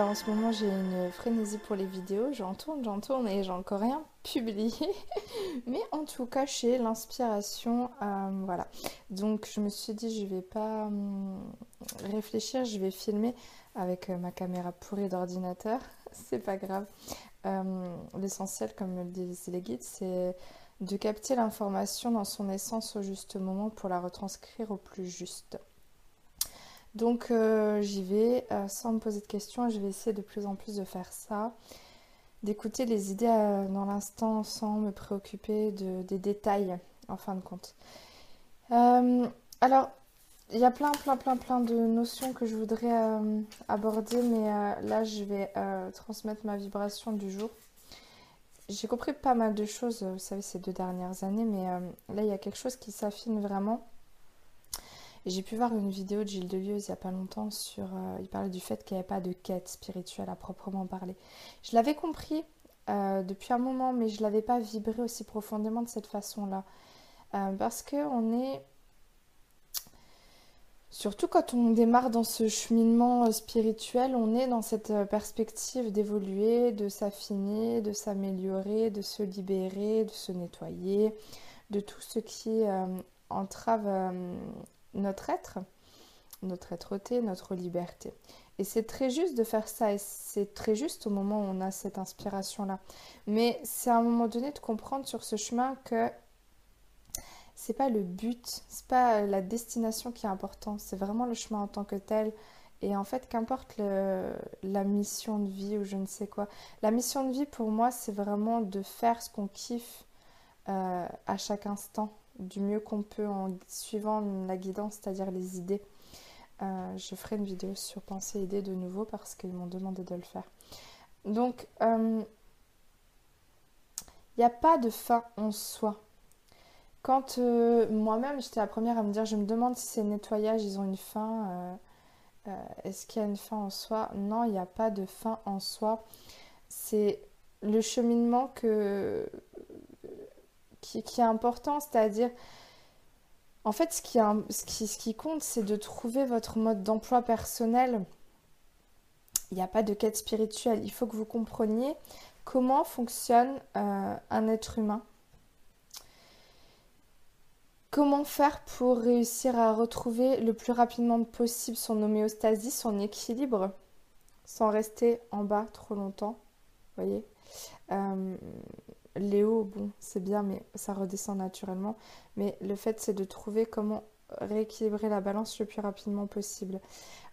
Alors en ce moment j'ai une frénésie pour les vidéos, j'en tourne, j'en tourne et j'ai encore rien publié. Mais en tout cas j'ai l'inspiration, euh, voilà. Donc je me suis dit je vais pas hum, réfléchir, je vais filmer avec euh, ma caméra pourrie d'ordinateur. C'est pas grave. Euh, l'essentiel comme me le disent les guides c'est de capter l'information dans son essence au juste moment pour la retranscrire au plus juste. Donc euh, j'y vais euh, sans me poser de questions je vais essayer de plus en plus de faire ça, d'écouter les idées euh, dans l'instant sans me préoccuper de, des détails en fin de compte. alors il y a plein plein plein plein de notions que je voudrais aborder mais là je vais transmettre ma vibration du jour. J'ai compris pas mal de choses, vous savez, ces deux dernières années, mais là il y a quelque chose qui s'affine vraiment j'ai pu voir une vidéo de Gilles Delieuse il n'y a pas longtemps sur. Euh, il parlait du fait qu'il n'y avait pas de quête spirituelle à proprement parler. Je l'avais compris euh, depuis un moment, mais je ne l'avais pas vibré aussi profondément de cette façon-là. Euh, parce que on est. Surtout quand on démarre dans ce cheminement spirituel, on est dans cette perspective d'évoluer, de s'affiner, de s'améliorer, de se libérer, de se nettoyer, de tout ce qui entrave notre être, notre être-té, notre liberté. Et c'est très juste de faire ça, et c'est très juste au moment où on a cette inspiration-là. Mais c'est à un moment donné de comprendre sur ce chemin que c'est pas le but, c'est pas la destination qui est important, c'est vraiment le chemin en tant que tel. Et en fait, qu'importe la mission de vie ou je ne sais quoi, la mission de vie pour moi, c'est vraiment de faire ce qu'on kiffe euh, à chaque instant du mieux qu'on peut en suivant la guidance, c'est-à-dire les idées. Euh, je ferai une vidéo sur penser idées de nouveau parce qu'ils m'ont demandé de le faire. Donc, il euh, n'y a pas de fin en soi. Quand euh, moi-même, j'étais la première à me dire, je me demande si ces nettoyages, ils ont une fin. Est-ce qu'il y a une fin en soi? Non, il n'y a pas de fin en soi. C'est le cheminement que, qui, est important, c'est-à-dire, en fait, ce qui, ce qui, ce qui compte, c'est de trouver votre mode d'emploi personnel. Il n'y a pas de quête spirituelle. Il faut que vous compreniez comment fonctionne euh, un être humain. Comment faire pour réussir à retrouver le plus rapidement possible son homéostasie, son équilibre, sans rester en bas trop longtemps. Vous voyez? Euh, Léo, bon, c'est bien, mais ça redescend naturellement. Mais le fait, c'est de trouver comment rééquilibrer la balance le plus rapidement possible.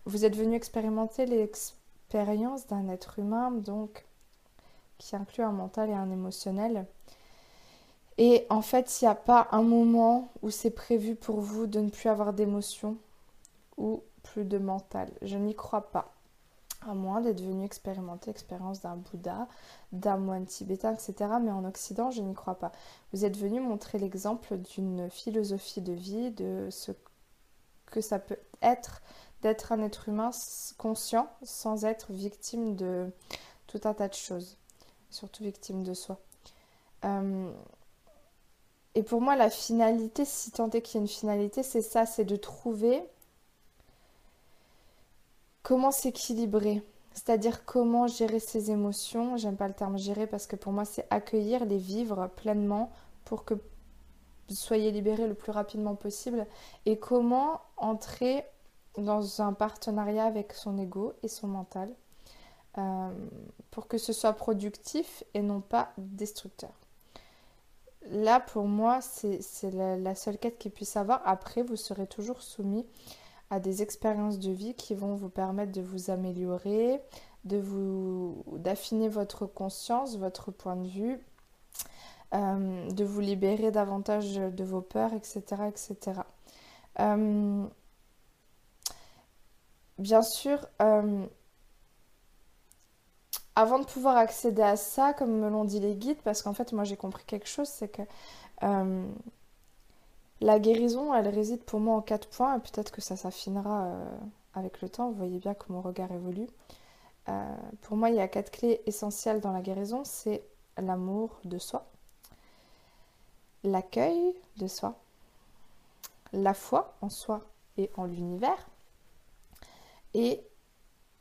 Vous êtes venu expérimenter l'expérience d'un être humain, donc qui inclut un mental et un émotionnel. Et en fait, il n'y a pas un moment où c'est prévu pour vous de ne plus avoir d'émotion ou plus de mental. Je n'y crois pas à moins d'être venu expérimenter l'expérience d'un Bouddha, d'un moine tibétain, etc. Mais en Occident, je n'y crois pas. Vous êtes venu montrer l'exemple d'une philosophie de vie, de ce que ça peut être d'être un être humain conscient sans être victime de tout un tas de choses, surtout victime de soi. Euh, et pour moi, la finalité, si tant est qu'il y ait une finalité, c'est ça, c'est de trouver comment s'équilibrer c'est-à-dire comment gérer ses émotions. J'aime pas le terme gérer parce que pour moi c'est accueillir, les vivre pleinement pour que vous soyez libéré le plus rapidement possible. Et comment entrer dans un partenariat avec son ego et son mental euh, pour que ce soit productif et non pas destructeur. Là, pour moi, c'est la, la, seule quête qu'il puisse avoir. Après, vous serez toujours soumis à des expériences de vie qui vont vous permettre de vous améliorer, de vous d'affiner votre conscience, votre point de vue, euh, de vous libérer davantage de vos peurs, etc. etc. Euh, bien sûr, euh, avant de pouvoir accéder à ça, comme me l'ont dit les guides, parce qu'en fait moi j'ai compris quelque chose, c'est que la guérison, elle réside pour moi en quatre points, peut-être que ça s'affinera euh, avec le temps, vous voyez bien que mon regard évolue. Euh, pour moi, il y a quatre clés essentielles dans la guérison, c'est l'amour de soi, l'accueil de soi, la foi en soi et en l'univers, et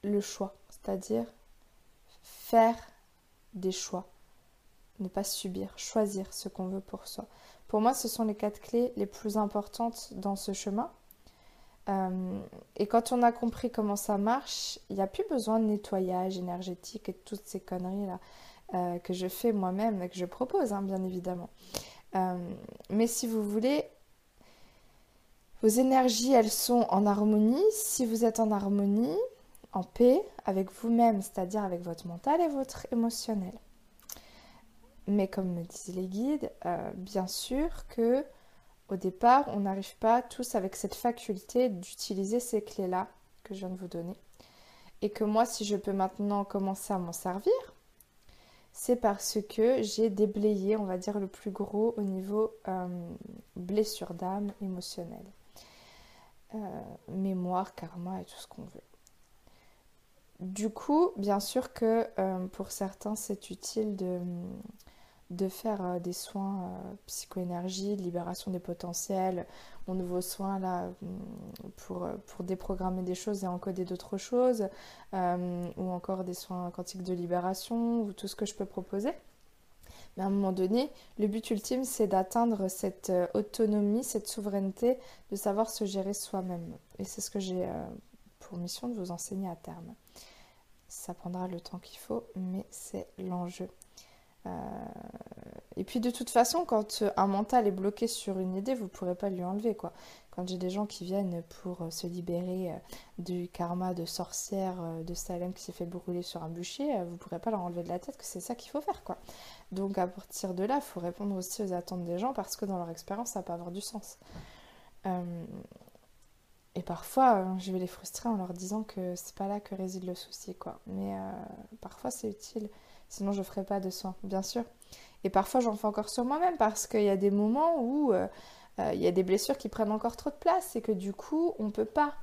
le choix, c'est-à-dire faire des choix, ne pas subir, choisir ce qu'on veut pour soi. Pour moi, ce sont les quatre clés les plus importantes dans ce chemin. Euh, et quand on a compris comment ça marche, il n'y a plus besoin de nettoyage énergétique et toutes ces conneries-là euh, que je fais moi-même et que je propose, hein, bien évidemment. Euh, mais si vous voulez, vos énergies, elles sont en harmonie. Si vous êtes en harmonie, en paix avec vous-même, c'est-à-dire avec votre mental et votre émotionnel. Mais comme me disent les guides, bien sûr que au départ, on n'arrive pas tous avec cette faculté d'utiliser ces clés-là que je viens de vous donner. Et que moi, si je peux maintenant commencer à m'en servir, c'est parce que j'ai déblayé, on va dire, le plus gros au niveau euh, blessure d'âme émotionnelle. Euh, mémoire, karma et tout ce qu'on veut. Du coup, bien sûr que euh, pour certains, c'est utile de, de faire euh, des soins euh, psychoénergie, libération des potentiels, mon nouveau soin là pour, euh, pour déprogrammer des choses et encoder d'autres choses, ou encore des soins quantiques de libération, ou tout ce que je peux proposer. Mais à un moment donné, le but ultime, c'est d'atteindre cette autonomie, cette souveraineté, de savoir se gérer soi-même. Et c'est ce que j'ai pour mission de vous enseigner à terme. Ça prendra le temps qu'il faut, mais c'est l'enjeu. Euh, et puis de toute façon, quand un mental est bloqué sur une idée, vous ne pourrez pas lui enlever. quoi. Quand j'ai des gens qui viennent pour euh, se libérer euh, du karma de sorcière de Salem qui s'est fait brûler sur un bûcher, vous ne pourrez pas leur enlever de la tête que c'est ça qu'il faut faire. quoi. Donc à partir de là, il faut répondre aussi aux attentes des gens parce que dans leur expérience, ça peut avoir du sens. Et parfois, je vais les frustrer en leur disant que c'est pas là que réside le souci, quoi. Mais parfois, c'est utile. Sinon, je ne ferai pas de soins, bien sûr. Et parfois, j'en fais encore sur moi-même parce qu'il y a des moments où euh, euh, il y a des blessures qui prennent encore trop de place et que du coup, on ne peut pas,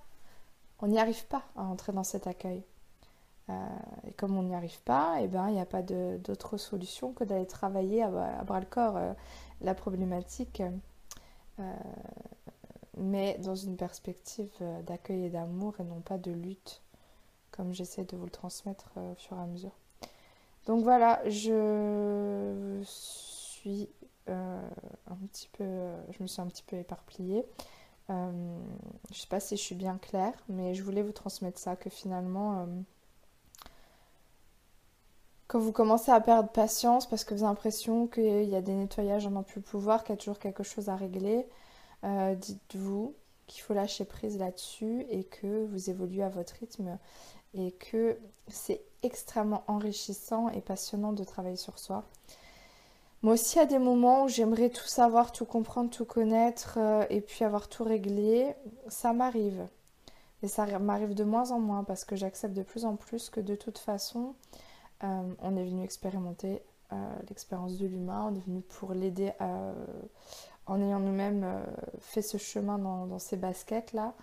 on n'y arrive pas à entrer dans cet accueil. Euh, et comme on n'y arrive pas, eh ben, il n'y a pas d'autre solution que d'aller travailler à, bras le corps la problématique, mais dans une perspective d'accueil et d'amour et non pas de lutte, comme j'essaie de vous le transmettre au fur et à mesure. Donc voilà, je suis euh, un petit peu, je me suis un petit peu éparpillée. Euh, je sais pas si je suis bien claire, mais je voulais vous transmettre ça, que finalement, euh, quand vous commencez à perdre patience parce que vous avez l'impression qu'il y a des nettoyages, on n'a plus pouvoir, qu'il y a toujours quelque chose à régler, dites-vous qu'il faut lâcher prise là-dessus et que vous évoluez à votre rythme et que c'est extrêmement enrichissant et passionnant de travailler sur soi. Moi aussi, à des moments où j'aimerais tout savoir, tout comprendre, tout connaître euh, et puis avoir tout réglé, ça m'arrive. Et ça m'arrive de moins en moins parce que j'accepte de plus en plus que de toute façon, euh, on est venu expérimenter euh, l'expérience de l'humain, on est venu pour l'aider en ayant nous-mêmes fait ce chemin dans, ces baskets-là.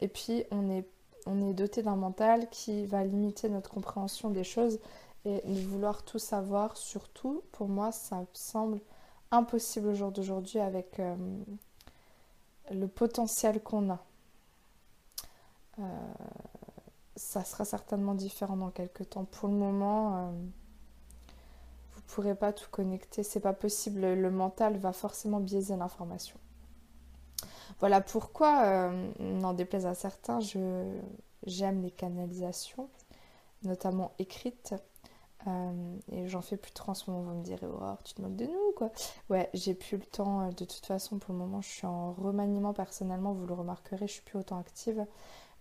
et puis, on est on est doté d'un mental qui va limiter notre compréhension des choses et vouloir tout savoir, surtout, pour moi, ça semble impossible au jour d'aujourd'hui avec euh, le potentiel qu'on a. Euh, ça sera certainement différent dans quelques temps. Pour le moment, euh, vous ne pourrez pas tout connecter, c'est pas possible. Le mental va forcément biaiser l'information. Voilà pourquoi, euh, n'en déplaise à certains, j'aime les canalisations, notamment écrites. Euh, et j'en fais plus trop en ce moment, vous me direz, oh, tu te moques de nous, quoi. Ouais, j'ai plus le temps. Euh, de toute façon, pour le moment, je suis en remaniement personnellement, vous le remarquerez, je suis plus autant active.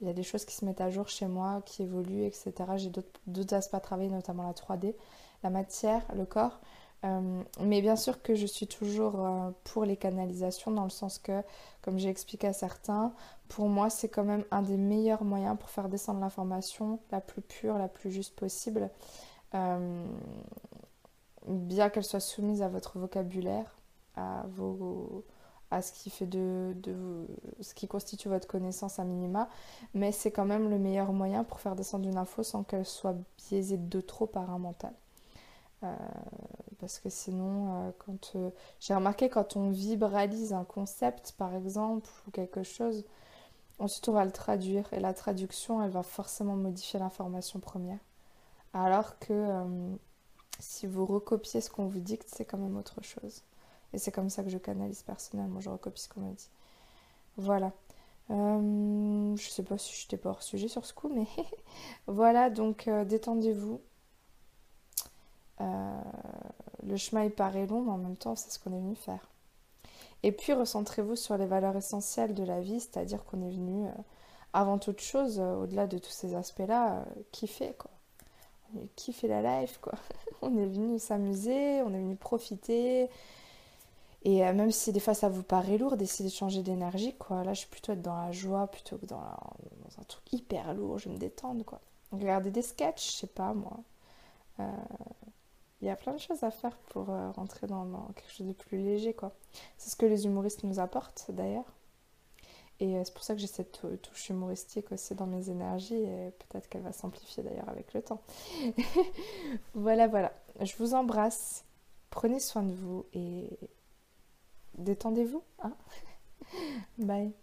Il y a des choses qui se mettent à jour chez moi, qui évoluent, etc. J'ai d'autres aspects à travailler, notamment la 3D, la matière, le corps. Euh, mais bien sûr que je suis toujours euh, pour les canalisations dans le sens que, comme j'ai expliqué à certains, pour moi c'est quand même un des meilleurs moyens pour faire descendre l'information la plus pure, la plus juste possible, euh, bien qu'elle soit soumise à votre vocabulaire, à, de, ce qui constitue votre connaissance à minima, mais c'est quand même le meilleur moyen pour faire descendre une info sans qu'elle soit biaisée de trop par un mental. Euh, parce que sinon, euh, quand euh, j'ai remarqué quand on vibralise un concept, par exemple, ou quelque chose, Ensuite, on va le traduire et la traduction, elle va forcément modifier l'information première. Alors que si vous recopiez ce qu'on vous dicte, c'est quand même autre chose. Et c'est comme ça que je canalise personnellement, je recopie ce qu'on me dit. Voilà. Je sais pas si je n'étais pas hors sujet sur ce coup, mais voilà, donc détendez-vous. Le chemin il paraît long, mais en même temps, c'est ce qu'on est venu faire. Et puis recentrez-vous sur les valeurs essentielles de la vie, c'est-à-dire qu'on est venu, euh, avant toute chose, euh, au-delà de tous ces aspects-là, euh, kiffer, quoi. On est kiffer la life, quoi. on est venu s'amuser, on est venu profiter. Et même si des fois ça vous paraît lourd, d'essayer de changer d'énergie, quoi. Là, je suis plutôt être dans la joie plutôt que dans, un truc hyper lourd, je me détendre, quoi. Regarder des sketchs, je sais pas, moi. Il y a plein de choses à faire pour euh, rentrer dans, quelque chose de plus léger, quoi. C'est ce que les humoristes nous apportent, d'ailleurs. Et euh, c'est pour ça que j'ai cette touche humoristique aussi dans mes énergies et peut-être qu'elle va s'amplifier d'ailleurs avec le temps. voilà, voilà. Je vous embrasse. Prenez soin de vous et détendez-vous. Hein Bye.